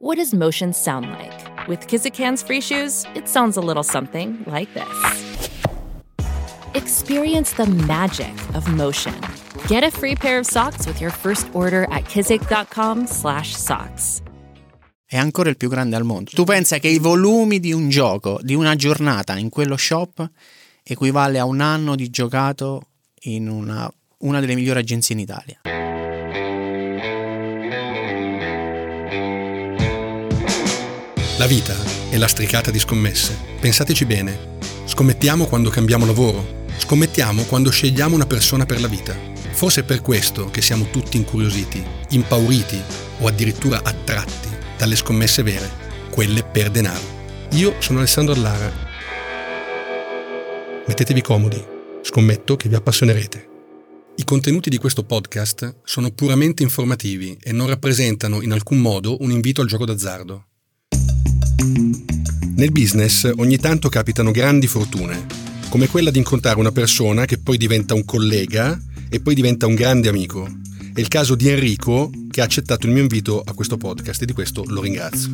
What does motion sound like? With Kizikans free shoes, it sounds a little something like this. Experience the magic of motion. Get a free pair of socks with your first order at kizik.com/socks. È ancora il più grande al mondo. Tu pensa che i volumi di un gioco, di una giornata in quello shop equivale a un anno di giocato in una, una delle migliori agenzie in Italia. La vita è lastricata di scommesse. Pensateci bene. Scommettiamo quando cambiamo lavoro. Scommettiamo quando scegliamo una persona per la vita. Forse è per questo che siamo tutti incuriositi, impauriti o addirittura attratti dalle scommesse vere, quelle per denaro. Io sono Alessandro Allara. Mettetevi comodi. Scommetto che vi appassionerete. I contenuti di questo podcast sono puramente informativi e non rappresentano in alcun modo un invito al gioco d'azzardo. Nel business ogni tanto capitano grandi fortune, come quella di incontrare una persona che poi diventa un collega e poi diventa un grande amico. È il caso di Enrico che ha accettato il mio invito a questo podcast e di questo lo ringrazio.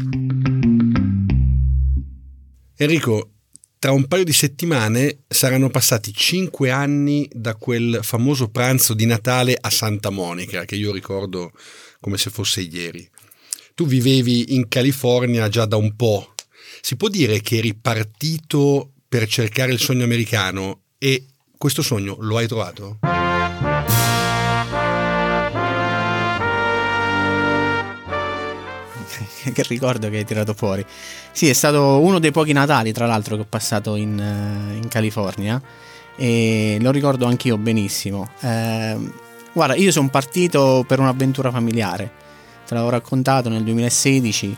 Enrico, tra un paio di settimane saranno passati cinque anni da quel famoso pranzo di Natale a Santa Monica, che io ricordo come se fosse ieri. Tu vivevi in California già da un po'. Si può dire che eri partito per cercare il sogno americano e questo sogno lo hai trovato? che ricordo che hai tirato fuori. Sì, è stato uno dei pochi Natali, tra l'altro, che ho passato in, eh, in California e lo ricordo anch'io benissimo. Eh, guarda, io sono partito per un'avventura familiare, te l'avevo raccontato nel 2016.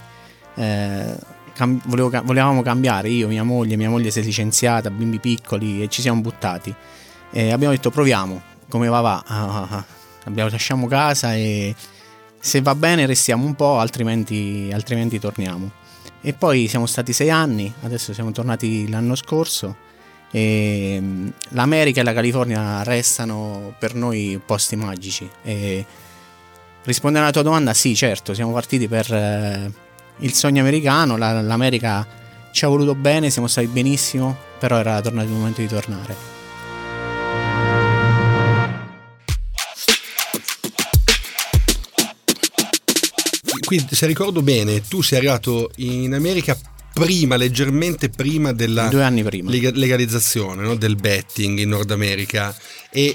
Eh, cam- volevo, volevamo cambiare io, mia moglie, mia moglie si è licenziata, bimbi piccoli e ci siamo buttati. E abbiamo detto proviamo, come va va. Ah, ah, ah. Abbiamo, lasciamo casa e se va bene restiamo un po', altrimenti, altrimenti torniamo. E poi siamo stati sei anni, adesso siamo tornati l'anno scorso e mm, l'America e la California restano per noi posti magici. E rispondendo alla tua domanda, sì, certo, siamo partiti per eh, il sogno americano, la, l'America ci ha voluto bene, siamo stati benissimo, però era tornato il momento di tornare. Quindi, se ricordo bene, tu sei arrivato in America prima, leggermente prima della Due anni prima. legalizzazione no? del betting in Nord America e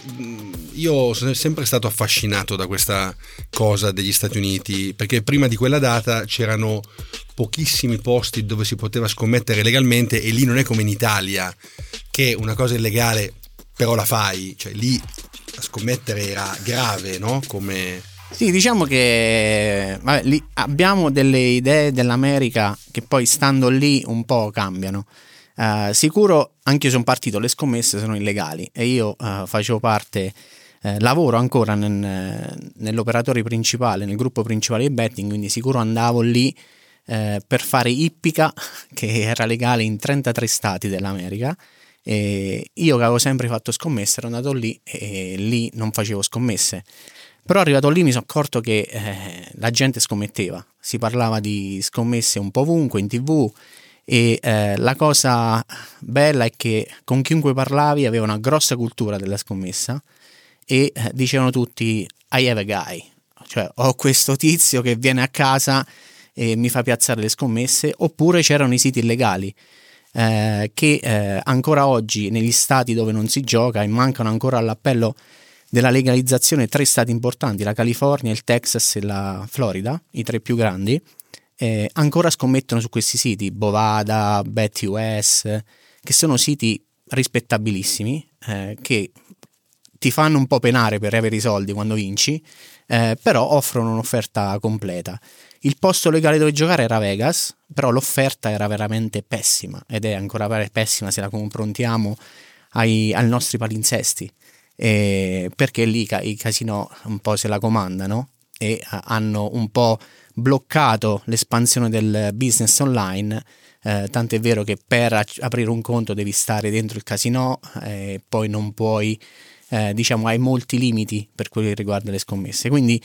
io sono sempre stato affascinato da questa cosa degli Stati Uniti perché prima di quella data c'erano pochissimi posti dove si poteva scommettere legalmente e lì non è come in Italia che una cosa illegale però la fai, cioè lì scommettere era grave, no? Come sì, diciamo che vabbè, abbiamo delle idee dell'America che poi stando lì un po' cambiano. Uh, sicuro, anche io sono partito, le scommesse sono illegali e io uh, facevo parte, uh, lavoro ancora nel, nell'operatore principale, nel gruppo principale di betting, quindi sicuro andavo lì per fare ippica, che era legale in 33 stati dell'America. E io che avevo sempre fatto scommesse ero andato lì e lì non facevo scommesse. Però arrivato lì mi sono accorto che eh, la gente scommetteva, si parlava di scommesse un po' ovunque in tv e eh, la cosa bella è che con chiunque parlavi aveva una grossa cultura della scommessa e eh, dicevano tutti I have a guy, cioè ho questo tizio che viene a casa e mi fa piazzare le scommesse, oppure c'erano i siti illegali. Eh, che eh, ancora oggi negli stati dove non si gioca e mancano ancora all'appello della legalizzazione tre stati importanti, la California, il Texas e la Florida, i tre più grandi, eh, ancora scommettono su questi siti, Bovada, BetUS, che sono siti rispettabilissimi, eh, che ti fanno un po' penare per avere i soldi quando vinci, eh, però offrono un'offerta completa. Il posto legale dove giocare era Vegas, però l'offerta era veramente pessima ed è ancora pessima se la confrontiamo ai, ai nostri palinsesti, eh, perché lì i casino un po' se la comandano e hanno un po' bloccato l'espansione del business online. Eh, è vero che per aprire un conto devi stare dentro il casino e eh, poi non puoi, eh, diciamo, hai molti limiti per quello che riguarda le scommesse. Quindi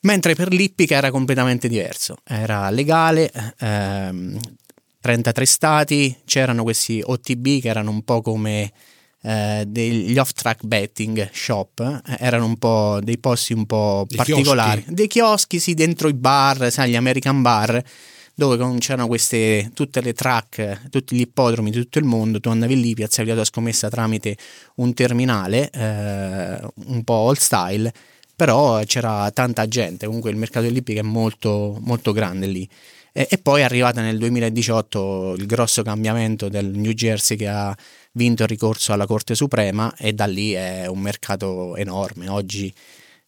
mentre per l'Ippica era completamente diverso, era legale, ehm, 33 stati, c'erano questi OTB che erano un po' come eh, degli off-track betting shop, eh, erano un po' dei posti un po' dei particolari, chioschi. dei chioschi sì dentro i bar, sai, gli American bar dove c'erano queste tutte le track, tutti gli ippodromi di tutto il mondo, tu andavi lì, piazzavi la tua scommessa tramite un terminale, eh, un po' old style, però c'era tanta gente, comunque il mercato dell'ippica è molto, molto grande lì. E, e, poi è arrivata nel 2018 il grosso cambiamento del New Jersey che ha vinto il ricorso alla Corte Suprema e da lì è un mercato enorme. Oggi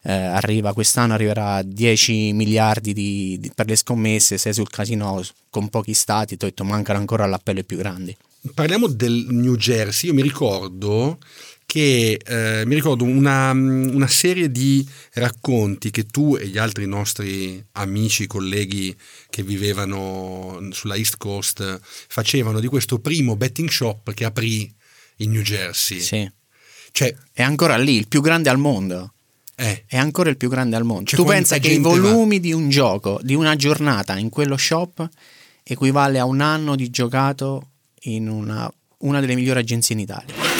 eh, arriva, quest'anno arriverà a 10 miliardi di, di, per le scommesse, sei sul casino con pochi stati, ti ho detto mancano ancora l'appello più grandi. Parliamo del New Jersey, io mi ricordo che eh, mi ricordo una, una, serie di racconti che tu e gli altri nostri amici, colleghi che vivevano sulla East Coast facevano di questo primo betting shop che aprì in New Jersey. Sì. Cioè, è ancora lì, il più grande al mondo. Eh. È ancora il più grande al mondo. Cioè, tu pensa che i volumi va? di un gioco, di una giornata in quello shop, equivale a un anno di giocato in una, una delle migliori agenzie in Italia.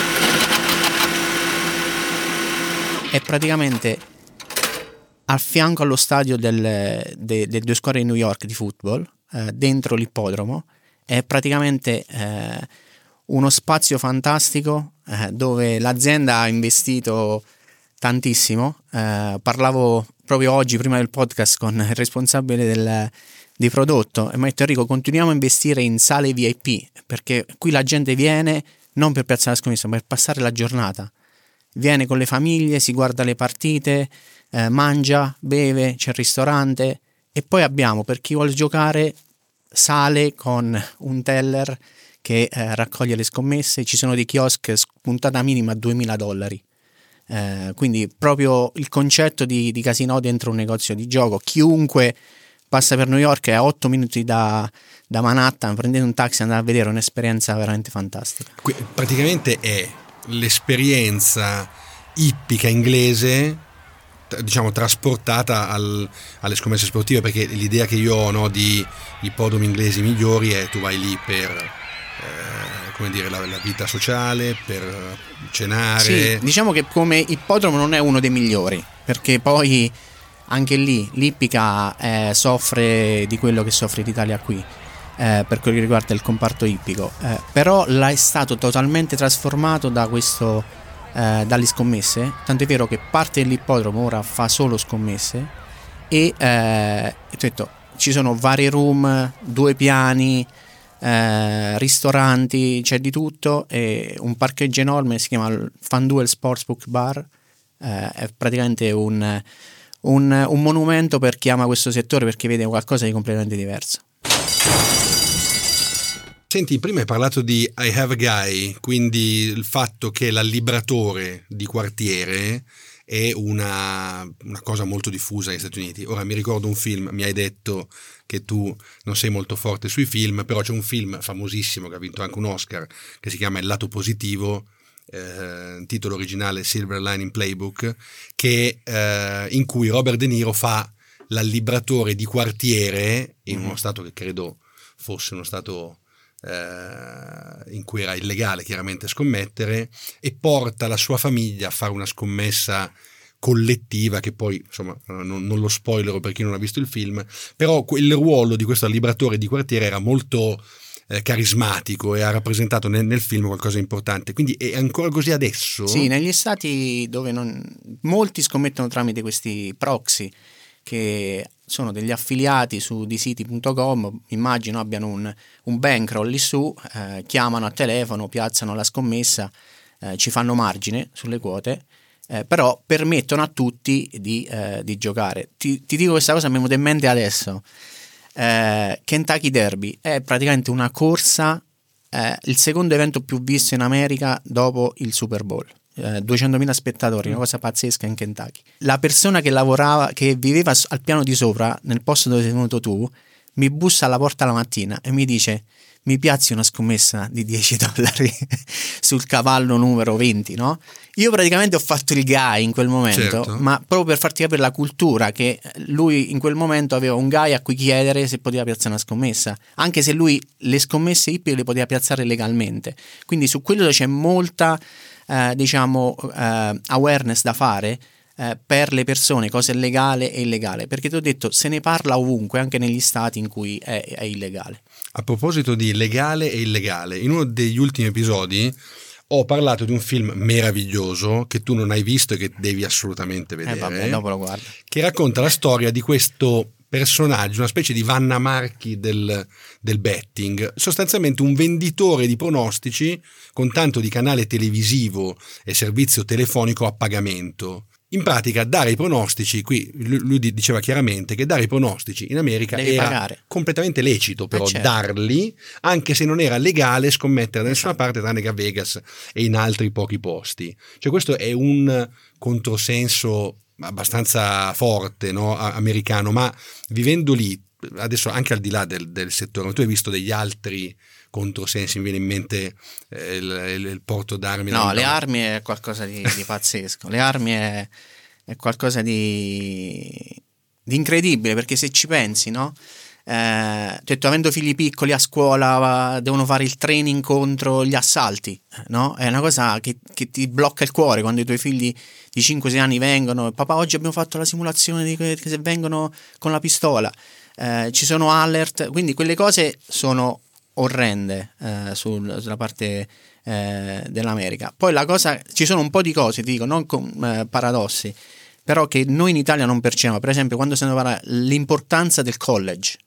È praticamente a fianco allo stadio delle, de, de due squadre di New York di football, eh, dentro l'ippodromo, è praticamente eh, uno spazio fantastico eh, dove l'azienda ha investito tantissimo. Eh, parlavo proprio oggi, prima del podcast, con il responsabile del, di prodotto e mi ha detto Enrico, continuiamo a investire in sale VIP perché qui la gente viene non per piazzare la scommessa, ma per passare la giornata viene con le famiglie, si guarda le partite, eh, mangia, beve, c'è il ristorante e poi abbiamo per chi vuole giocare sale con un teller che eh, raccoglie le scommesse, ci sono dei kiosk spuntata minima a 2000 dollari. Eh, quindi proprio il concetto di, di casino dentro un negozio di gioco, chiunque passa per New York è a 8 minuti da, da Manhattan, prendete un taxi e andate a vedere un'esperienza veramente fantastica. Que- praticamente è l'esperienza ippica inglese diciamo trasportata al, alle scommesse sportive perché l'idea che io ho no, di ippodromi inglesi migliori è tu vai lì per eh, come dire la, la, vita sociale per cenare. Sì, diciamo che come ippodromo non è uno dei migliori perché poi anche lì l'ippica eh, soffre di quello che soffre l'Italia qui eh, per quello che riguarda il comparto ippico, eh, però è stato totalmente trasformato da questo, eh, dalle scommesse, tanto è vero che parte dell'ippodromo ora fa solo scommesse e eh, detto, ci sono vari room, due piani, eh, ristoranti, c'è di tutto, e un parcheggio enorme, si chiama FanDuel Sportsbook Bar, eh, è praticamente un, un, un monumento per chi ama questo settore perché vede qualcosa di completamente diverso. Senti, prima hai parlato di I Have a Guy, quindi il fatto che l'allibratore di quartiere è una, una, cosa molto diffusa negli Stati Uniti. Ora mi ricordo un film, mi hai detto che tu non sei molto forte sui film, però c'è un film famosissimo che ha vinto anche un Oscar che si chiama Il lato positivo, eh, titolo originale Silver Lining Playbook, che, eh, in cui Robert De Niro fa l'allibratore di quartiere in uno mm. stato che credo fosse uno stato eh, in cui era illegale chiaramente scommettere e porta la sua famiglia a fare una scommessa collettiva che poi insomma non, non lo spoilerò per chi non ha visto il film però il ruolo di questo allibratore di quartiere era molto eh, carismatico e ha rappresentato nel, nel, film qualcosa di importante. Quindi è ancora così adesso? Sì, negli stati dove non... molti scommettono tramite questi proxy che sono degli affiliati su disiti.com, immagino abbiano un, un bankroll lì su, eh, chiamano a telefono, piazzano la scommessa, eh, ci fanno margine sulle quote eh, però permettono a tutti di, eh, di giocare. Ti, ti, dico questa cosa, mi è venuta in mente adesso. Eh, Kentucky Derby è praticamente una corsa, eh, il secondo evento più visto in America dopo il Super Bowl. 200.000 eh, spettatori, una mm. cosa pazzesca in Kentucky. La persona che lavorava, che viveva al piano di sopra, nel posto dove sei venuto tu, mi bussa alla porta la mattina e mi dice mi piazzi una scommessa di 10 dollari sul cavallo numero 20, no? Io praticamente ho fatto il guy in quel momento, certo. ma proprio per farti capire la cultura che lui in quel momento aveva un guy a cui chiedere se poteva piazzare una scommessa, anche se lui le scommesse hippie le poteva piazzare legalmente. Quindi su quello c'è molta, eh, diciamo, eh, awareness da fare eh, per le persone cosa è legale e illegale, perché ti ho detto se ne parla ovunque, anche negli stati in cui è, è illegale. A proposito di legale e illegale, in uno degli ultimi episodi ho parlato di un film meraviglioso che tu non hai visto e che devi assolutamente vedere. Eh vabbè, dopo lo guardo. Che racconta la storia di questo personaggio, una specie di Vanna Marchi del, del, betting, sostanzialmente un venditore di pronostici con tanto di canale televisivo e servizio telefonico a pagamento in pratica dare i pronostici, qui lui diceva chiaramente che dare i pronostici in America Devi era pagare. completamente lecito, però eh certo. darli, anche se non era legale scommettere da nessuna esatto. parte tranne che a Vegas e in altri pochi posti. Cioè questo è un controsenso abbastanza forte, no? americano, ma vivendo lì, adesso anche al di là del, del settore, tu hai visto degli altri controsensi, mi viene in mente eh, il, il, il, porto d'armi. No, le armi è qualcosa di, di pazzesco, le armi è, è qualcosa di, di, incredibile perché se ci pensi, no? Eh, detto, avendo figli piccoli a scuola devono fare il training contro gli assalti, no? È una cosa che, che, ti blocca il cuore quando i tuoi figli di 5-6 anni vengono. Papà, oggi abbiamo fatto la simulazione di che se vengono con la pistola. Eh, ci sono alert, quindi quelle cose sono orrende eh, sul, sulla parte eh, dell'America. Poi la cosa, ci sono un po' di cose, ti dico, non con eh, paradossi, però che noi in Italia non percepiamo. Per esempio, quando si parla l'importanza del college,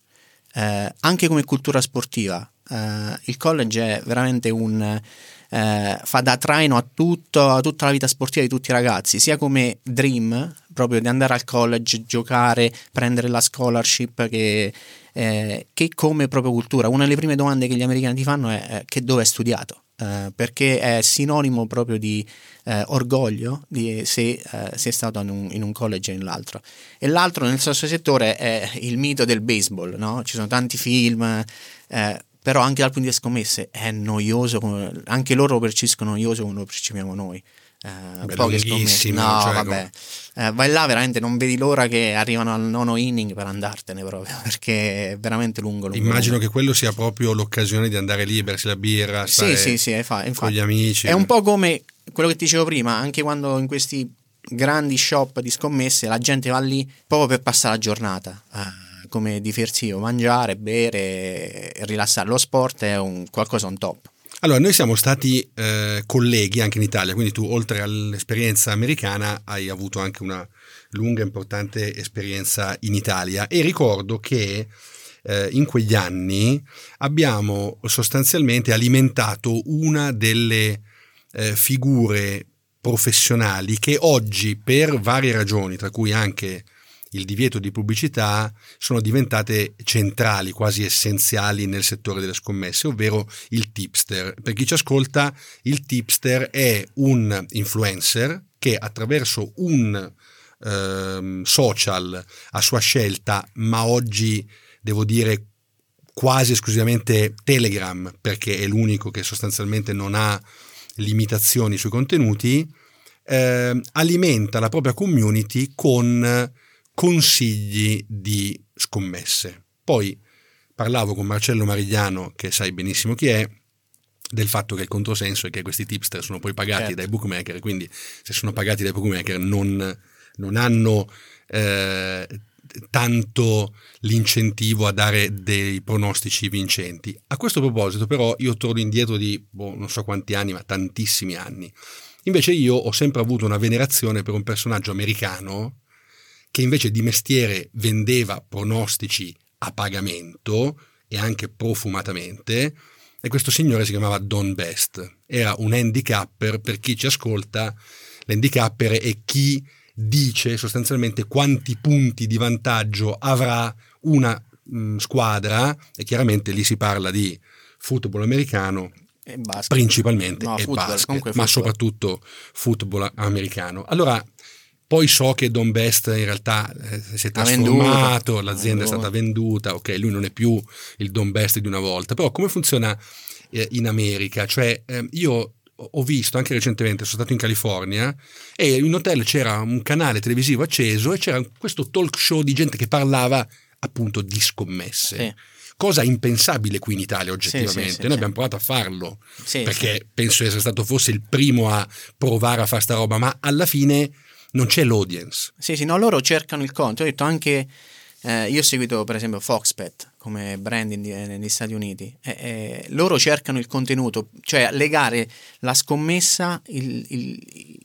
eh, anche come cultura sportiva, eh, il college è veramente un... Eh, fa da traino a, tutto, a tutta la vita sportiva di tutti i ragazzi, sia come dream, proprio di andare al college, giocare, prendere la scholarship che eh, che come proprio cultura, una delle prime domande che gli americani ti fanno è eh, che dove hai studiato, eh, perché è sinonimo proprio di eh, orgoglio di se eh, sei stato in un, in un college o in l'altro. E l'altro nel stesso settore è il mito del baseball, no? ci sono tanti film eh, però anche dal punto di vista scommesse è noioso, anche loro lo percepiscono noioso come lo percepiamo noi. Eh, poche scommesse. No, cioè, vabbè. Eh, vai là, veramente non vedi l'ora che arrivano al nono inning per andartene proprio, perché è veramente lungo. lungo Immagino lungo. che quello sia proprio l'occasione di andare lì, bersi la birra, sì, sì, sì, infatti, con gli amici. È un po' come quello che ti dicevo prima, anche quando in questi grandi shop di scommesse la gente va lì proprio per passare la giornata. Eh come diversivo, mangiare, bere, rilassare. Lo sport è un qualcosa on top. Allora, noi siamo stati eh, colleghi anche in Italia, quindi tu oltre all'esperienza americana hai avuto anche una lunga e importante esperienza in Italia. E ricordo che eh, in quegli anni abbiamo sostanzialmente alimentato una delle eh, figure professionali che oggi per varie ragioni, tra cui anche il divieto di pubblicità sono diventate centrali, quasi essenziali nel settore delle scommesse, ovvero il tipster. Per chi ci ascolta, il tipster è un influencer che attraverso un eh, social a sua scelta, ma oggi devo dire quasi esclusivamente Telegram, perché è l'unico che sostanzialmente non ha limitazioni sui contenuti, eh, alimenta la propria community con consigli di scommesse. Poi parlavo con Marcello Marigliano, che sai benissimo chi è, del fatto che il controsenso è che questi tipster sono poi pagati certo. dai bookmaker, quindi se sono pagati dai bookmaker non, non hanno eh, tanto l'incentivo a dare dei pronostici vincenti. A questo proposito però io torno indietro di boh, non so quanti anni, ma tantissimi anni. Invece io ho sempre avuto una venerazione per un personaggio americano che invece di mestiere vendeva pronostici a pagamento e anche profumatamente, e questo signore si chiamava Don Best. Era un handicapper, per chi ci ascolta, l'handicapper e chi dice sostanzialmente quanti punti di vantaggio avrà una mh, squadra e chiaramente lì si parla di football americano principalmente no, e football, basket, ma soprattutto football americano. Allora, poi so che Don Best in realtà eh, si è trasformato, l'azienda è stata venduta, ok, lui non è più il Don Best di una volta, però come funziona eh, in America? Cioè, eh, io ho visto anche recentemente, sono stato in California e in un hotel c'era un canale televisivo acceso e c'era questo talk show di gente che parlava appunto di scommesse. Sì. Cosa impensabile qui in Italia oggettivamente. Sì, sì, Noi abbiamo provato a farlo perché penso di essere stato forse il primo a provare a fare sta roba, ma alla fine non c'è l'audience. Sì, sì, no, loro cercano il conto. Ho detto anche, eh, io ho seguito per esempio Foxpet come brand negli Stati Uniti, e, e loro cercano il contenuto, cioè legare la scommessa il, il,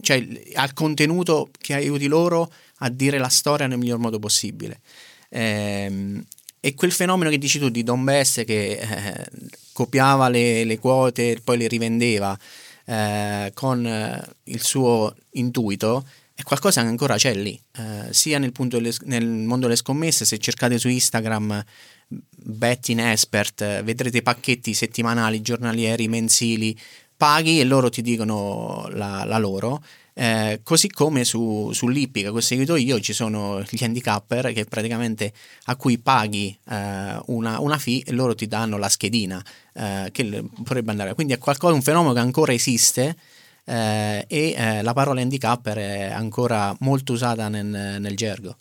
cioè, al contenuto che aiuti loro a dire la storia nel miglior modo possibile. Ehm, e quel fenomeno che dici tu di Don Best che eh, copiava le, le, quote e poi le rivendeva eh, con eh, il suo intuito è qualcosa che ancora c'è lì, eh, sia nel, delle, nel, mondo delle scommesse, se cercate su Instagram betting expert, vedrete pacchetti settimanali, giornalieri, mensili, paghi e loro ti dicono la, la loro. Eh, così come su, sull'Ippica seguito io ci sono gli handicapper che praticamente a cui paghi eh, una, una, fee e loro ti danno la schedina eh, che potrebbe andare quindi è qualcosa un fenomeno che ancora esiste eh, e eh, la parola handicapper è ancora molto usata nel, nel gergo.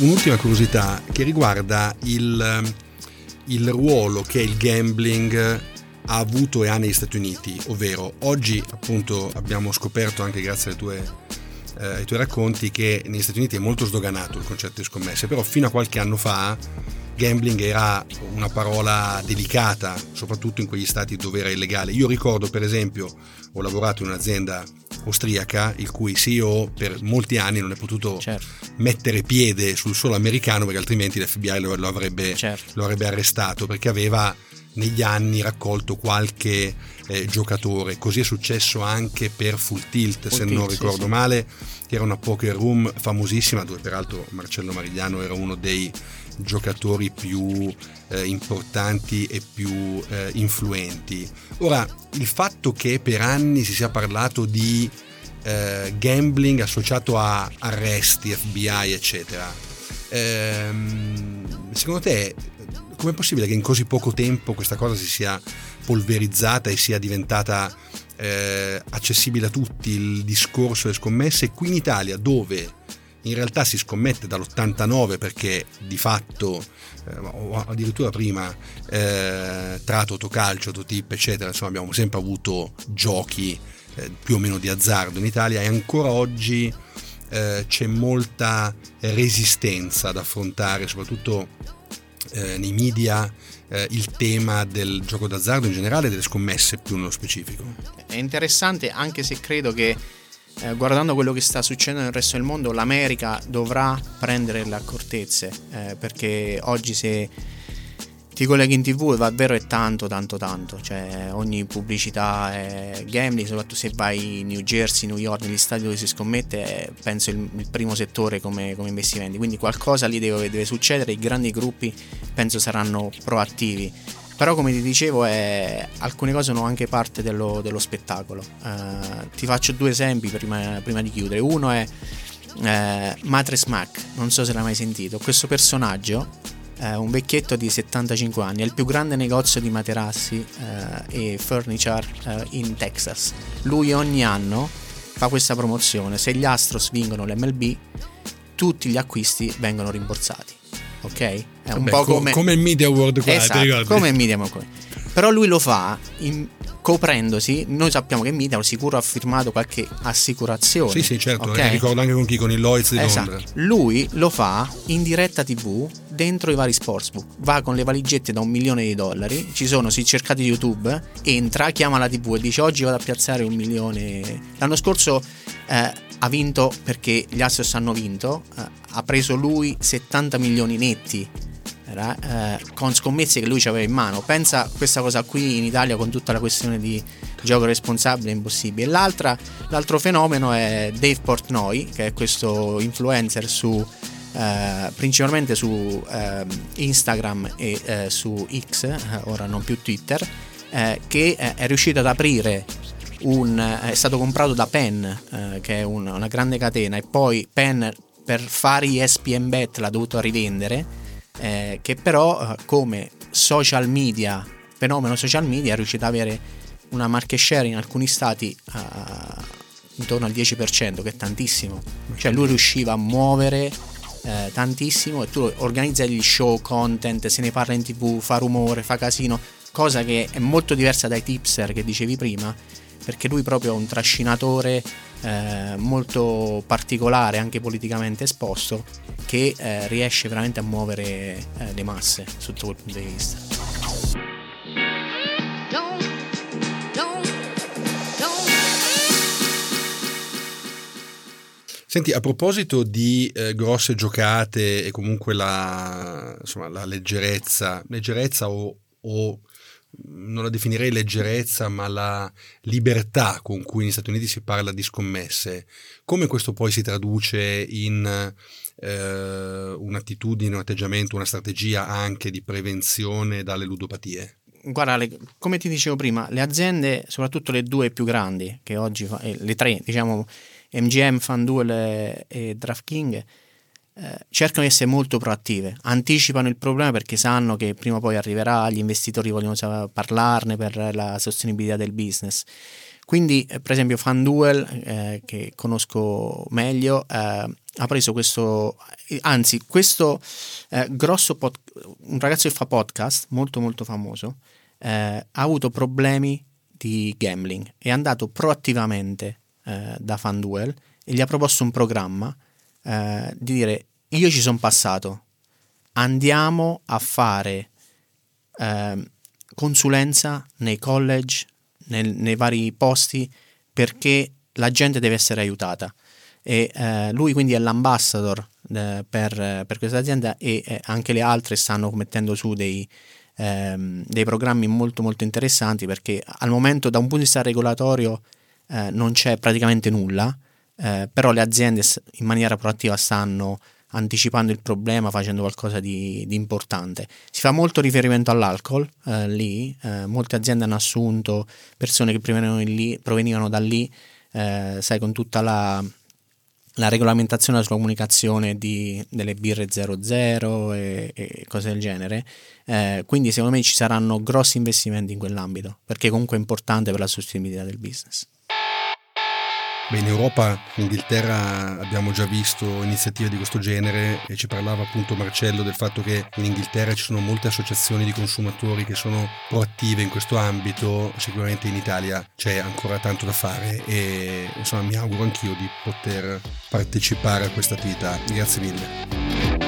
Un'ultima curiosità che riguarda il, il ruolo che il gambling ha avuto e ha negli Stati Uniti, ovvero oggi appunto abbiamo scoperto anche grazie tue, eh, ai tuoi racconti che negli Stati Uniti è molto sdoganato il concetto di scommesse, però fino a qualche anno fa gambling era una parola delicata, soprattutto in quegli stati dove era illegale. Io ricordo per esempio, ho lavorato in un'azienda austriaca il cui CEO per molti anni non è potuto certo. mettere piede sul suolo americano perché altrimenti l'FBI lo, lo, avrebbe, certo. lo avrebbe arrestato perché aveva negli anni raccolto qualche eh, giocatore. Così è successo anche per Full Tilt, Full se tilt, non ricordo sì, male, che era una poker room famosissima, dove peraltro Marcello Marigliano era uno dei giocatori più eh, importanti e più eh, influenti. Ora, il fatto che per anni si sia parlato di eh, gambling associato a arresti, FBI, eccetera, ehm, secondo te com'è possibile che in così poco tempo questa cosa si sia polverizzata e sia diventata eh, accessibile a tutti il discorso delle scommesse? Qui in Italia dove in realtà si scommette dall'89 perché di fatto eh, o addirittura prima eh, tra Totocalcio, Totip eccetera insomma abbiamo sempre avuto giochi eh, più o meno di azzardo in Italia e ancora oggi eh, c'è molta resistenza ad affrontare soprattutto eh, nei media eh, il tema del gioco d'azzardo in generale e delle scommesse più nello specifico. È interessante anche se credo che eh, guardando quello che sta succedendo nel resto del mondo l'America dovrà prendere le accortezze eh, perché oggi se ti colleghi in tv davvero è tanto tanto tanto. Cioè ogni pubblicità è gambling soprattutto se vai in New Jersey, New York negli stati dove si scommette è penso il, il primo settore come, come, investimenti. Quindi qualcosa lì deve, deve, succedere i grandi gruppi penso saranno proattivi. Però come ti dicevo è, alcune cose sono anche parte dello, dello spettacolo. Uh, ti faccio due esempi prima, prima di chiudere. Uno è eh, Matres Mac. Non so se l'hai mai sentito. Questo personaggio eh, un vecchietto di 75 anni, è il più grande negozio di materassi eh, e furniture eh, in Texas. Lui ogni anno fa questa promozione, se gli Astros vincono l'MLB, tutti gli acquisti vengono rimborsati. Ok? È un Vabbè, po' come... come il Media World qua, esatto, come il Media World. Però lui lo fa in, coprendosi, noi sappiamo che Media sicuro ha firmato qualche assicurazione. Sì, sì, certo, okay? ricordo anche con chi, con il Lloyds di esatto. Londra. Lui lo fa in diretta TV dentro i vari sportsbook, va con le valigette da un milione di dollari, ci sono, si cercate YouTube, entra, chiama la TV e dice oggi vado a piazzare un milione. L'anno scorso eh, ha vinto perché gli Astros hanno vinto, eh, ha preso lui 70 milioni netti eh, con scommesse che lui aveva in mano. Pensa questa cosa qui in Italia con tutta la questione di gioco responsabile è impossibile. L'altro fenomeno è Dave Portnoy, che è questo influencer su eh, principalmente su eh, Instagram e eh, su X, eh, ora non più Twitter, eh, che è riuscito ad aprire un, è stato comprato da Penn, che è un, una grande catena, e poi Penn per fare ESPN Bet l'ha dovuto rivendere, che però come social media, fenomeno social media, è riuscito ad avere una market share in alcuni stati intorno al 10%, che è tantissimo. Cioè lui riusciva a muovere eh, tantissimo e tu organizzi gli show, content, se ne parla in tv, fa rumore, fa casino, cosa che è molto diversa dai tipster che dicevi prima, perché lui proprio è un trascinatore eh, molto particolare, anche politicamente esposto, che eh, riesce veramente a muovere eh, le masse sotto quel punto di vista. Senti, a proposito di eh, grosse giocate e comunque la, insomma, la leggerezza, leggerezza o, o, non la definirei leggerezza, ma la libertà con cui negli Stati Uniti si parla di scommesse, come questo poi si traduce in eh, un'attitudine, un atteggiamento, una strategia anche di prevenzione dalle ludopatie? Guarda, le, come ti dicevo prima, le aziende, soprattutto le due più grandi, che oggi, eh, le tre, diciamo, MGM, FanDuel e, e DraftKings eh, cercano di essere molto proattive, anticipano il problema perché sanno che prima o poi arriverà, gli investitori vogliono parlarne per la sostenibilità del business. Quindi, eh, per esempio, FanDuel, eh, che conosco meglio, eh, ha preso questo, anzi, questo eh, grosso pod, un ragazzo che fa podcast, molto molto famoso, eh, ha avuto problemi di gambling, è andato proattivamente eh, da FanDuel e gli ha proposto un programma eh, di dire io ci sono passato, andiamo a fare eh, consulenza nei college, nel, nei vari posti perché la gente deve essere aiutata. E eh, lui quindi è l'ambassador eh, per, per, questa azienda e eh, anche le altre stanno mettendo su dei, ehm, dei programmi molto molto interessanti perché al momento da un punto di vista regolatorio eh, non c'è praticamente nulla, eh, però le aziende in maniera proattiva stanno anticipando il problema, facendo qualcosa di, di importante. Si fa molto riferimento all'alcol eh, lì, eh, molte aziende hanno assunto persone che provenivano, lì, provenivano da lì, eh, sai, con tutta la, la regolamentazione sulla comunicazione di, delle birre 00 e, e cose del genere. Eh, quindi secondo me ci saranno grossi investimenti in quell'ambito, perché comunque è importante per la sostenibilità del business. Beh, in Europa, in Inghilterra abbiamo già visto iniziative di questo genere e ci parlava appunto Marcello del fatto che in Inghilterra ci sono molte associazioni di consumatori che sono proattive in questo ambito, sicuramente in Italia c'è ancora tanto da fare e insomma mi auguro anch'io di poter partecipare a questa attività. Grazie mille.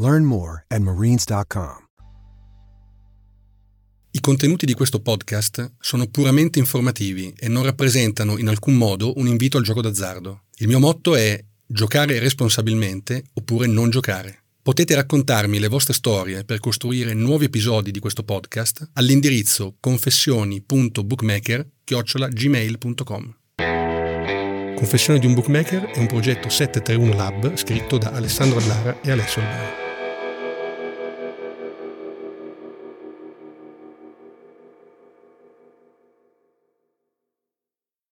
Learn more at marines.com. I contenuti di questo podcast sono puramente informativi e non rappresentano in alcun modo un invito al gioco d'azzardo. Il mio motto è giocare responsabilmente oppure non giocare. Potete raccontarmi le vostre storie per costruire nuovi episodi di questo podcast all'indirizzo confessioni.bookmaker-gmail.com. Confessione di un bookmaker è un progetto 731 Lab scritto da Alessandro Allara e Alessio Albano.